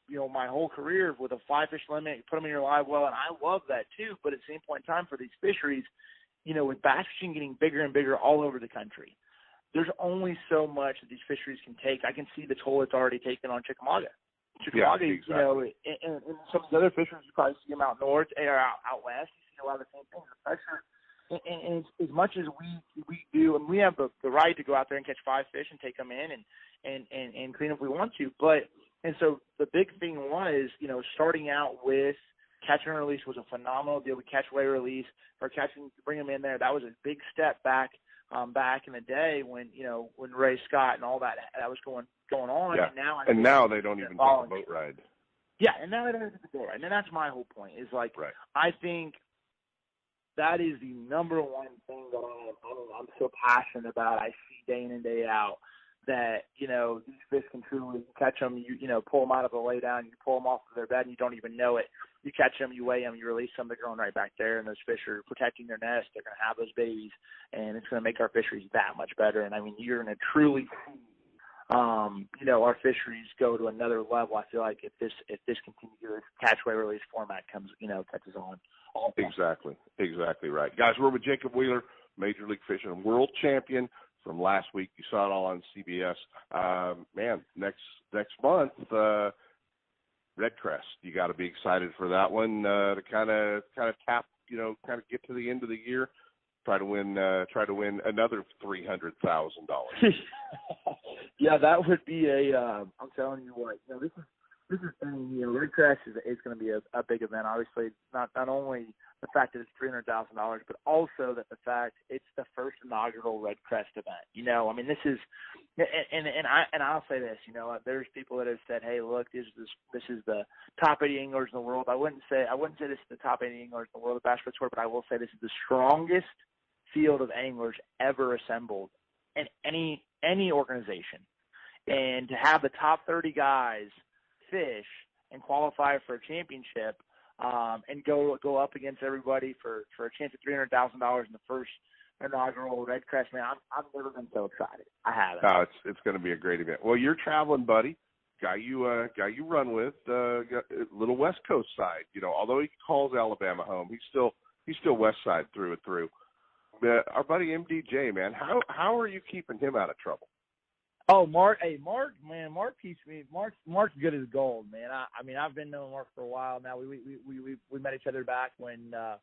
you know my whole career with a five fish limit you put them in your live well and I love that too but at the same point in time for these fisheries you know with bass fishing getting bigger and bigger all over the country there's only so much that these fisheries can take. I can see the toll it's already taken on Chickamauga Chickamauga, yeah, exactly. you know, and, and, and some of the other fishermen, you probably see them out north or out, out west. You see a lot of the same things. The pressure, and, and, and as, as much as we we do, and we have the, the right to go out there and catch five fish and take them in and and and, and clean if we want to, but and so the big thing was, you know, starting out with catch and release was a phenomenal deal. We catch, weigh, release, or catching, bring them in there. That was a big step back um, back in the day when you know when Ray Scott and all that that was going going on. Yeah. And now I and now they don't even take a boat ride. yeah, and now they don't have boat ride. And that's my whole point. Is like Right. I think that is the number one thing that I'm, I'm, I'm so passionate about. I see day in and day out that you know these fish can truly catch them. You you know pull them out of the lay down. You pull them off of their bed, and you don't even know it. You catch them, you weigh them, you release them. They're growing right back there, and those fish are protecting their nest. They're going to have those babies, and it's going to make our fisheries that much better. And I mean, you're going to truly see um, you know, our fisheries go to another level. I feel like if this if this continues, catch weigh release format comes, you know, catches on. Exactly, exactly right, guys. We're with Jacob Wheeler, Major League Fishing world champion from last week. You saw it all on CBS. Um, man, next next month, uh, REDCREST. You got to be excited for that one uh, to kind of kind of tap, you know, kind of get to the end of the year. Try to win, uh, try to win another three hundred thousand dollars. [laughs] yeah, that would be a. Uh, I'm telling you what. You know, this is this is thing. You know, REDCREST is is going to be a, a big event. Obviously, not not only the fact that it's three hundred thousand dollars, but also that the fact it's the first inaugural Red Crest event. You know, I mean, this is, and and, and I and I'll say this. You know, there's people that have said, "Hey, look, this is this is the top 80 anglers in the world." I wouldn't say I wouldn't say this is the top 80 anglers in the world of Bass Tour, but I will say this is the strongest field of anglers ever assembled in any any organization. And to have the top 30 guys fish and qualify for a championship um, and go go up against everybody for for a chance at three hundred thousand dollars in the first inaugural REDCREST, man, I'm, I've never been so excited. I haven't. No, it's it's going to be a great event. Well, you're traveling, buddy. Guy you uh guy you run with, uh little West Coast side. You know, although he calls Alabama home, he's still he's still West Side through and through. Uh, our buddy MDJ, man, how how are you keeping him out of trouble? Oh, Mark! Hey, Mark, man, Mark keeps me. Mark, Mark's good as gold, man. I, I mean, I've been knowing Mark for a while now. We we we we, we met each other back when uh,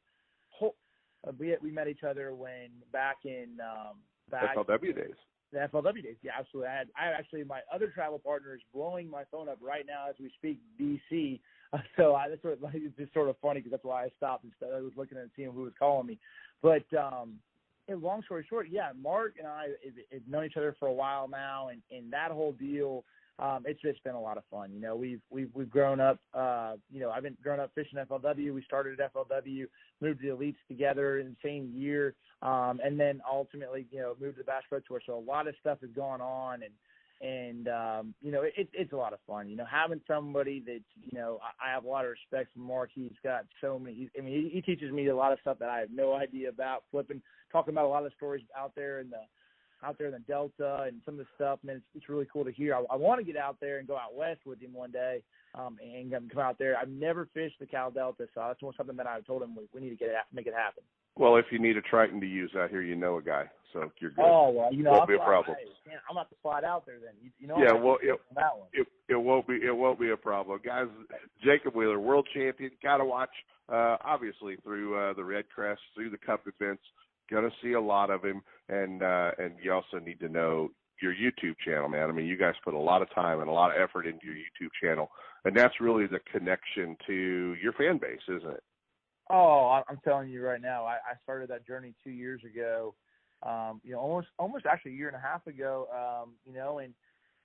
uh, we we met each other when back in um, back FLW days. The FLW days, yeah, absolutely. I had, I actually my other travel partner is blowing my phone up right now as we speak, BC. Uh, [laughs] so I, that's sort of, like, it's just sort of funny because that's why I stopped instead. I was looking at seeing who was calling me, but um, and long story short, yeah, Mark and I have, known each other for a while now, and and that whole deal um, it's just been a lot of fun. You know, we've we've we've grown up. Uh, you know, I've been growing up fishing FLW. We started at FLW, moved to the elites together in the same year, um, and then ultimately, you know, moved to the Bass Pro Tour. So a lot of stuff has gone on, and and um, you know, it, it's a lot of fun. You know, having somebody that you know, I, I have a lot of respect for Mark. He's got so many. He, I mean, he, he teaches me a lot of stuff that I have no idea about. Flipping, talking about a lot of stories out there in the out there in the Delta and some of the stuff. Man, it's, it's really cool to hear. I, I want to get out there and go out west with him one day um, and come out there. I've never fished the Cal Delta, so that's something that I told him we, we need to get it, make it happen. Well, if you need a Triton to use out here, you know a guy, so you're good. Oh well, you know, won't I'll be a problem. Hey, man, I'm about to slide out there then. You, you know, yeah, I'm well, it, that one. it it won't be it won't be a problem, guys. Jacob Wheeler, world champion, got to watch. Uh, obviously through uh, the REDCREST, through the Cup events, gonna see a lot of him, and uh, and you also need to know your YouTube channel, man. I mean, you guys put a lot of time and a lot of effort into your YouTube channel, and that's really the connection to your fan base, isn't it? Oh, I'm telling you right now, I, I started that journey two years ago. Um, you know, almost almost actually a year and a half ago. Um, you know, and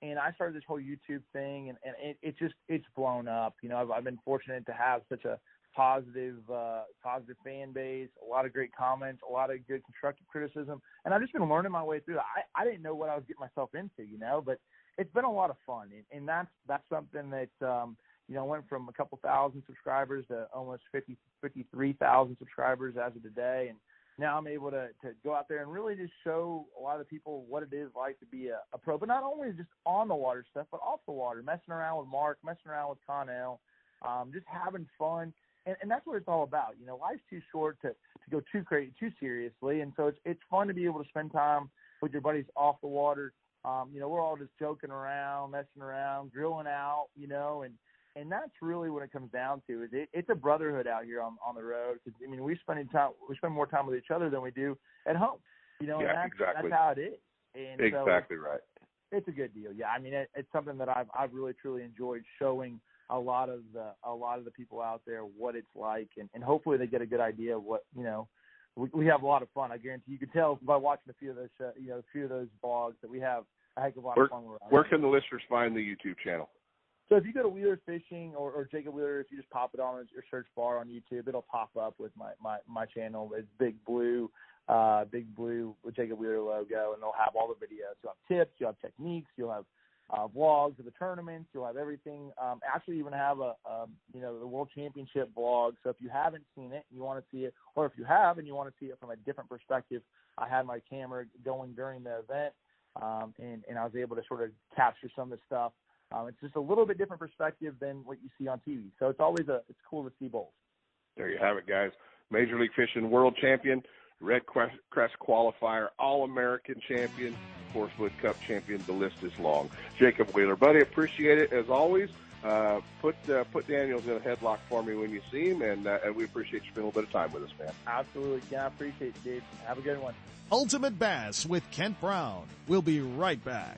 and I started this whole YouTube thing, and and it, it just it's blown up. You know, I've, I've been fortunate to have such a positive uh, positive fan base, a lot of great comments, a lot of good constructive criticism, and I've just been learning my way through. I I didn't know what I was getting myself into, you know, but it's been a lot of fun, and, and that's that's something that um, you know went from a couple thousand subscribers to almost fifty fifty three thousand subscribers as of today, and now I'm able to to go out there and really just show a lot of people what it is like to be a, a pro, but not only just on the water stuff, but off the water, messing around with Mark, messing around with Connell, um, just having fun and, and that's what it's all about. You know, life's too short to to go too crazy, too seriously, and so it's it's fun to be able to spend time with your buddies off the water. Um, you know, we're all just joking around, messing around, drilling out, you know, and and that's really what it comes down to. Is it, it's a brotherhood out here on on the road. Cause, I mean, we spend time we spend more time with each other than we do at home. You know, yeah, and that's, exactly. that's how it is. And exactly so right. It's a good deal. Yeah, I mean, it, it's something that I've I've really truly enjoyed showing a lot of the a lot of the people out there what it's like, and, and hopefully they get a good idea of what you know. We, we have a lot of fun. I guarantee you can tell by watching a few of those uh, you know a few of those blogs that we have a heck of a lot where, of fun. Where can the listeners find the YouTube channel? So if you go to Wheeler Fishing or, or Jacob Wheeler, if you just pop it on your search bar on YouTube, it'll pop up with my my my channel. It's Big Blue, uh, Big Blue with Jacob Wheeler logo, and they'll have all the videos. You'll have tips, you'll have techniques, you'll have uh, vlogs of the tournaments. You'll have everything. Um, actually, even have a, a you know the World Championship vlog. So if you haven't seen it, and you want to see it, or if you have and you want to see it from a different perspective, I had my camera going during the event, um, and and I was able to sort of capture some of the stuff. Um, it's just a little bit different perspective than what you see on TV. So it's always a it's cool to see both. There you have it, guys. Major League Fishing World Champion, REDCREST Qualifier, All American Champion, Forrest Wood Cup champion. The list is long. Jacob Wheeler, buddy, appreciate it as always. Uh, put uh, put Daniels in a headlock for me when you see him, and uh, and we appreciate you spending a little bit of time with us, man. Absolutely, yeah, I appreciate it, dude. Have a good one. Ultimate Bass with Kent Brown. We'll be right back.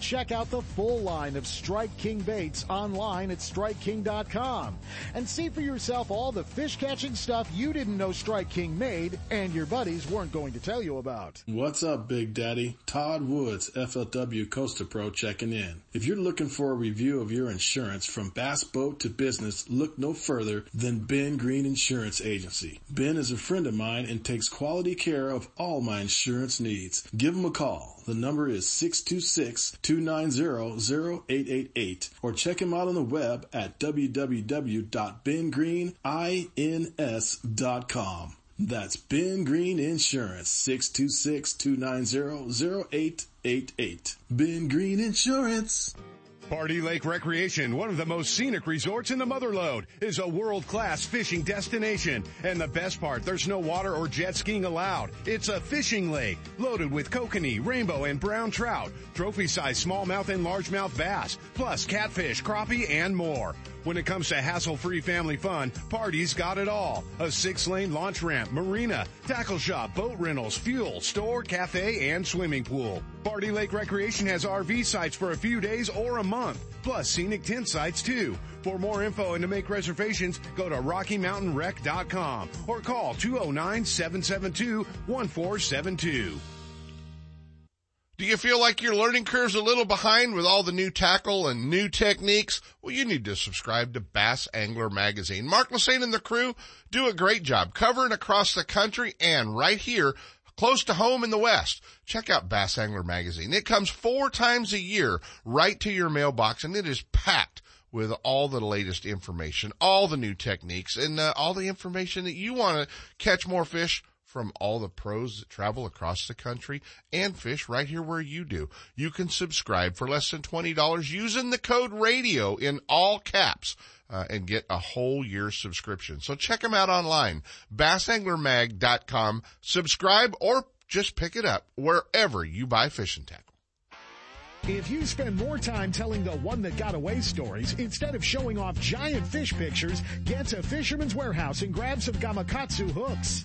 Check out the full line of Strike King baits online at StrikeKing.com and see for yourself all the fish catching stuff you didn't know Strike King made and your buddies weren't going to tell you about. What's up, Big Daddy? Todd Woods, FLW Costa Pro checking in. If you're looking for a review of your insurance from bass boat to business, look no further than Ben Green Insurance Agency. Ben is a friend of mine and takes quality care of all my insurance needs. Give him a call. The number is 626-290-0888 or check him out on the web at www.bengreenins.com. That's Ben Green Insurance, 626-290-0888. Ben Green Insurance. Pardee Lake Recreation, one of the most scenic resorts in the Motherlode, is a world-class fishing destination. And the best part, there's no water or jet skiing allowed. It's a fishing lake loaded with kokanee, rainbow, and brown trout, trophy-sized smallmouth and largemouth bass, plus catfish, crappie, and more. When it comes to hassle-free family fun, Pardee's got it all. A six-lane launch ramp, marina, tackle shop, boat rentals, fuel, store, cafe, and swimming pool. Pardee Lake Recreation has RV sites for a few days or a month, plus scenic tent sites too. For more info and to make reservations, go to RockyMountainRec.com or call 209-772-1472. Do you feel like your learning curve's a little behind with all the new tackle and new techniques? Well, you need to subscribe to Bass Angler Magazine. Mark Lassagne and the crew do a great job covering across the country and right here close to home in the West. Check out Bass Angler Magazine. It comes four times a year right to your mailbox and it is packed with all the latest information, all the new techniques, and uh, all the information that you want to catch more fish from all the pros that travel across the country and fish right here where you do. You can subscribe for less than $20 using the code radio in all caps. Uh, and get a whole year subscription. So check them out online, bassanglermag.com. Subscribe or just pick it up wherever you buy fishing tackle. If you spend more time telling the one that got away stories instead of showing off giant fish pictures, get to Fisherman's Warehouse and grab some Gamakatsu hooks.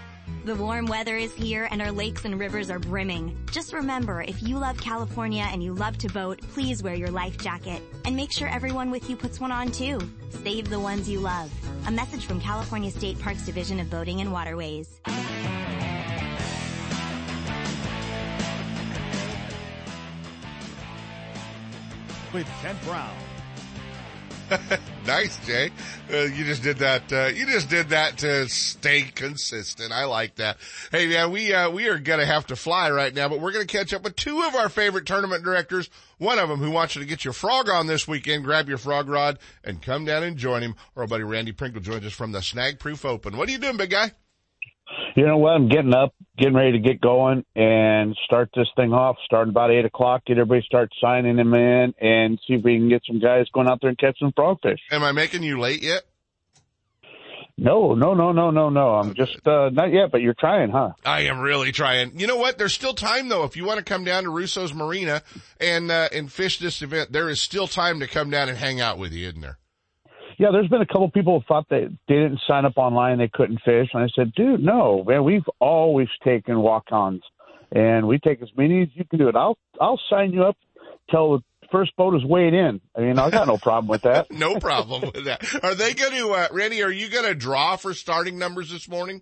The warm weather is here and our lakes and rivers are brimming. Just remember, if you love California and you love to boat, please wear your life jacket. And make sure everyone with you puts one on too. Save the ones you love. A message from California State Parks Division of Boating and Waterways. With Kent Brown. [laughs] nice, Jay. Uh, you just did that. Uh, you just did that to stay consistent. I like that. Hey, man, we uh, we are gonna have to fly right now, but we're gonna catch up with two of our favorite tournament directors. One of them who wants you to get your frog on this weekend. Grab your frog rod and come down and join him. Our buddy Randy Pringle joins us from the Snag Proof Open. What are you doing, big guy? You know what? I'm getting up, getting ready to get going and start this thing off. Starting about eight o'clock. Get everybody start signing them in and see if we can get some guys going out there and catch some frogfish. Am I making you late yet? No, no, no, no, no, no. I'm just uh, not yet, but you're trying, huh? I am really trying. You know what? There's still time though. If you want to come down to Russo's Marina and uh, and fish this event, there is still time to come down and hang out with you, isn't there? Yeah, there's been a couple people who thought they, they didn't sign up online, they couldn't fish, and I said, dude, no, man, we've always taken walk-ons, and we take as many as you can do it. I'll I'll sign you up till the first boat is weighed in. I mean, I got no problem with that. [laughs] no problem with that. Are they going to, uh, Randy? Are you going to draw for starting numbers this morning?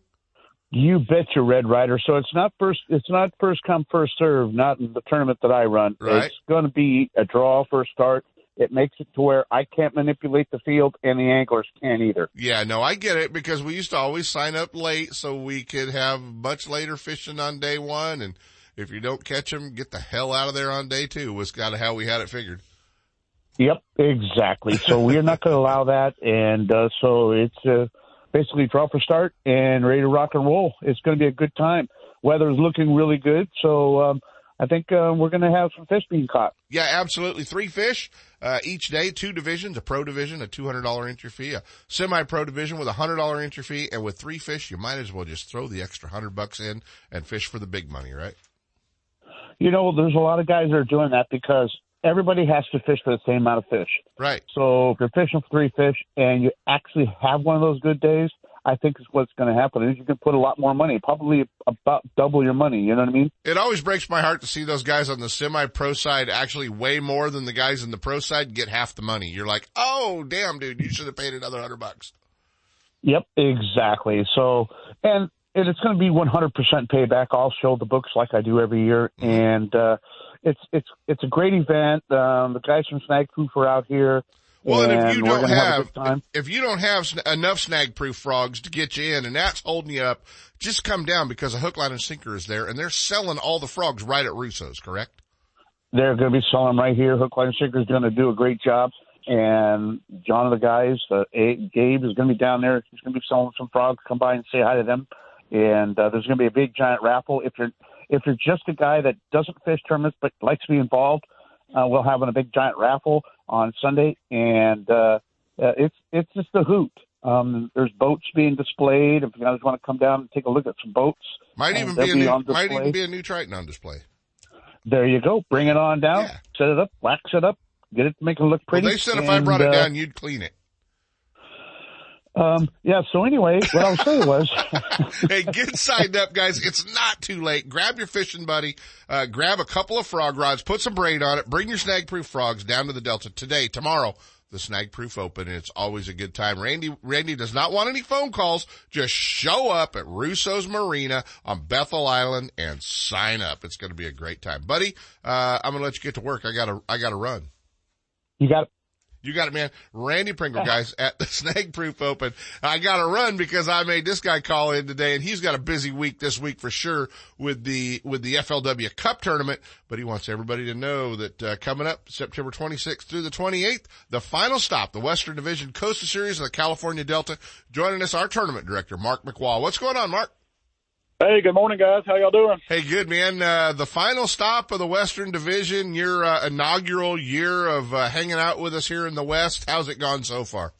You bet your Red Ryder. So it's not first. It's not first come first serve. Not in the tournament that I run. Right. It's going to be a draw first start. It makes it to where I can't manipulate the field and the anglers can't either. Yeah, no, I get it because we used to always sign up late so we could have much later fishing on day one. And if you don't catch them, get the hell out of there on day two was kind of how we had it figured. Yep, exactly. So we're not going to allow that. And, uh, so it's, uh, basically draw for start and ready to rock and roll. It's going to be a good time. Weather's looking really good. So, um, I think uh, we're going to have some fish being caught. Yeah, absolutely. Three fish uh, each day, two divisions, a pro division, a $200 entry fee, a semi-pro division with a $100 entry fee, and with three fish, you might as well just throw the extra 100 bucks in and fish for the big money, right? You know, there's a lot of guys that are doing that because everybody has to fish for the same amount of fish. Right. So if you're fishing for three fish and you actually have one of those good days, I think is what's going to happen is you can put a lot more money, probably about double your money. You know what I mean? It always breaks my heart to see those guys on the semi-pro side actually way more than the guys in the pro side get half the money. You're like, oh damn, dude, you should have paid another hundred bucks. Yep, exactly. So, and and it's going to be 100% payback. I'll show the books like I do every year, and uh, it's it's it's a great event. Um, the guys from Snag Proof are out here. Well, and if you don't have, have, if you don't have enough snag proof frogs to get you in and that's holding you up, just come down because a hook, line, and sinker is there and they're selling all the frogs right at Russo's, correct? They're going to be selling right here. Hook, line, and sinker is going to do a great job. And John and the guys, uh, Gabe is going to be down there. He's going to be selling some frogs. Come by and say hi to them. And uh, there's going to be a big giant raffle. If you're if you're just a guy that doesn't fish tournaments but likes to be involved, uh, we'll have a big giant raffle on Sunday, and uh, uh, it's it's just a hoot. Um, there's boats being displayed. If you guys want to come down and take a look at some boats, Might uh, even be a new, on might even be a new Triton on display. There you go. Bring it on down. Set it up. Wax it up. Get it to make it look pretty. Well, they said if I brought it uh, down, you'd clean it. Um, yeah. So anyway, what I was saying was, [laughs] hey, get signed up, guys. It's not too late. Grab your fishing buddy, uh, grab a couple of frog rods, put some braid on it, bring your snag proof frogs down to the Delta today, tomorrow. The snag proof open and it's always a good time. Randy, Randy does not want any phone calls. Just show up at Russo's Marina on Bethel Island and sign up. It's going to be a great time. Buddy, uh, I'm going to let you get to work. I gotta, I gotta run. you got You got it, man. Randy Pringle, [laughs] guys, at the Snag Proof Open. I got to run because I made this guy call in today, and he's got a busy week this week for sure with the with the FLW Cup tournament. But he wants everybody to know that uh, coming up September 26th through the 28th, the final stop, the Western Division Costa Series of the California Delta. Joining us, our tournament director, Mark McWha. What's going on, Mark? Hey, good morning, guys. How y'all doing? Hey, good man. Uh, the final stop of the Western Division, your uh, inaugural year of uh, hanging out with us here in the West. How's it gone so far?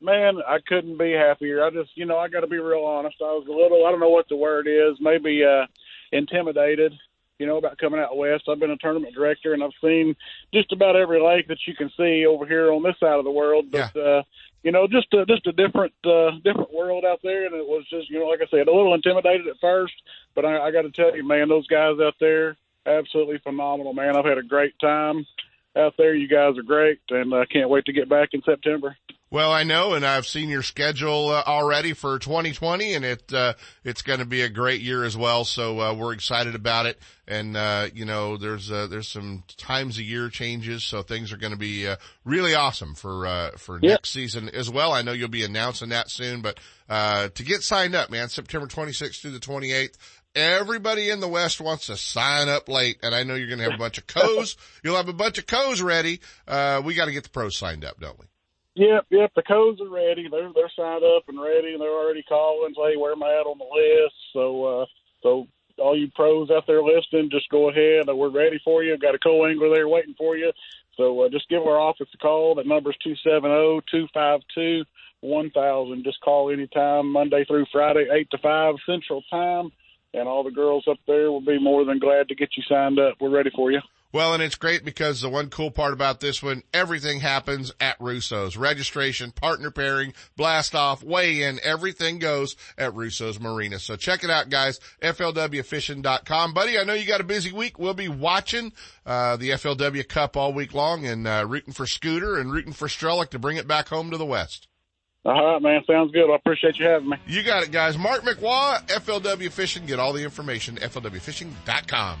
Man, I couldn't be happier. I just, you know, I got to be real honest. I was a little, I don't know what the word is, maybe uh intimidated, you know, about coming out west. I've been a tournament director and I've seen just about every lake that you can see over here on this side of the world, but uh you know, just a, just a different uh different world out there and it was just, you know, like I said, a little intimidated at first, but I, I got to tell you, man, those guys out there absolutely phenomenal, man. I've had a great time out there. You guys are great and I can't wait to get back in September. Well, I know, and I've seen your schedule uh, already for 2020, and it uh, it's going to be a great year as well. So uh, we're excited about it. And uh, you know, there's uh, there's some times a year changes, so things are going to be uh, really awesome for uh, for Yep. next season as well. I know you'll be announcing that soon, but uh, to get signed up, man, September 26th through the 28th. Everybody in the West wants to sign up late, and I know you're going to have a bunch of [laughs] co's. You'll have a bunch of co's ready. Uh, we got to get the pros signed up, don't we? Yep, yep. The codes are ready. They're they're signed up and ready, and they're already calling. Say where am I at on the list? So uh, so all you pros out there listening, just go ahead. We're ready for you. Got a co-angler there waiting for you. So uh, just give our office a call. That number is two seven zero two five two one thousand. Just call anytime, Monday through Friday, eight to five Central Time, and all the girls up there will be more than glad to get you signed up. We're ready for you. Well, and it's great because the one cool part about this one, everything happens at Russo's. Registration, partner pairing, blast off, weigh in, everything goes at Russo's Marina. So check it out, guys. FLWfishing.com. Buddy, I know you got a busy week. We'll be watching, uh, the FLW Cup all week long and, uh, rooting for Scooter and rooting for Strelic to bring it back home to the West. All right, man. Sounds good. I appreciate you having me. You got it, guys. Mark McWha, FLW Fishing. Get all the information, at FLWfishing.com.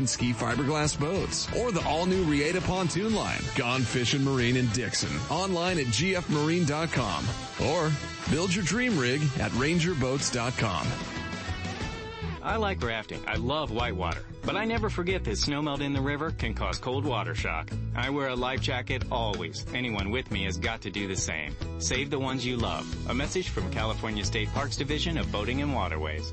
and ski fiberglass boats or the all new Reata pontoon line, Gone Fishing Marine in Dixon, online at gfmarine.com or build your dream rig at rangerboats.com. I like rafting. I love whitewater. But I never forget that snowmelt in the river can cause cold water shock. I wear a life jacket always. Anyone with me has got to do the same. Save the ones you love. A message from California State Parks Division of Boating and Waterways.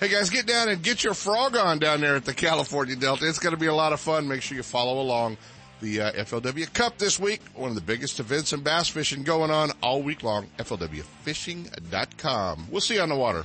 Hey guys, get down and get your frog on down there at the California Delta. It's going to be a lot of fun. Make sure you follow along the uh, FLW Cup this week. One of the biggest events in bass fishing going on all week long. FLWfishing.com. We'll see you on the water.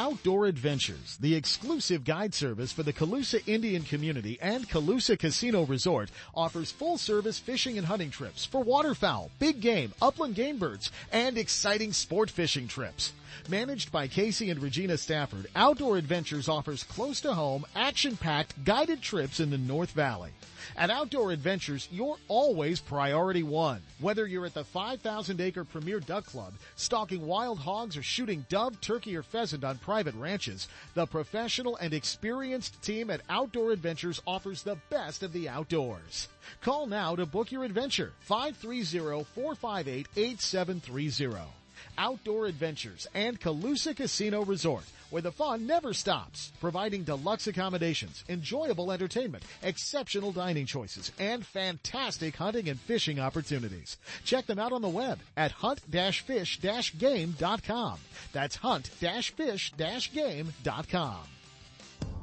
Outdoor Adventures, the exclusive guide service for the Colusa Indian community and Colusa Casino Resort, offers full service fishing and hunting trips for waterfowl, big game, upland game birds, and exciting sport fishing trips. Managed by Casey and Regina Stafford, Outdoor Adventures offers close to home, action packed guided trips in the North Valley. At Outdoor Adventures, you're always priority one. Whether you're at the 5,000 acre Premier Duck Club, stalking wild hogs, or shooting dove, turkey, or pheasant on private ranches, the professional and experienced team at Outdoor Adventures offers the best of the outdoors. Call now to book your adventure. 530-458-8730. Outdoor Adventures and Colusa Casino Resort, where the fun never stops, providing deluxe accommodations, enjoyable entertainment, exceptional dining choices, and fantastic hunting and fishing opportunities. Check them out on the web at hunt-fish-game.com. That's hunt-fish-game.com.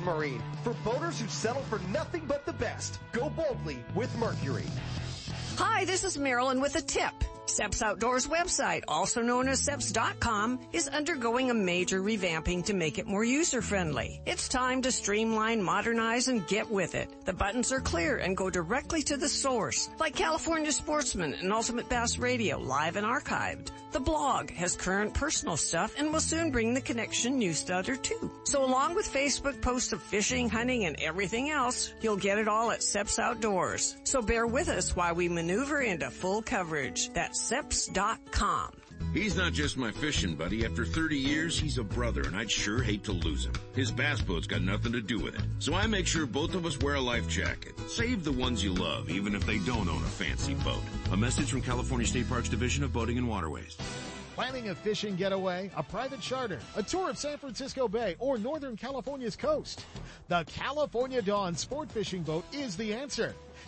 Marine. For boaters who settle for nothing but the best, go boldly with Mercury. Hi, this is Marilyn with a tip. Seps Outdoors website, also known as Seps.com, is undergoing a major revamping to make it more user-friendly. It's time to streamline, modernize, and get with it. The buttons are clear and go directly to the source, like California Sportsman and Ultimate Bass Radio, live and archived. The blog has current personal stuff and will soon bring the Connection newsletter too. So along with Facebook posts of fishing, hunting, and everything else, you'll get it all at Seps Outdoors. So bear with us while we maneuver into full coverage. That's seps.com. He's not just my fishing buddy. After 30 years, he's a brother, and I'd sure hate to lose him. His bass boat's got nothing to do with it. So I make sure both of us wear a life jacket. Save the ones you love, even if they don't own a fancy boat. A message from California State Parks Division of Boating and Waterways. Planning a fishing getaway, a private charter, a tour of San Francisco Bay, or Northern California's coast? The California Dawn Sport Fishing Boat is the answer.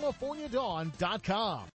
www.californiadawn.com.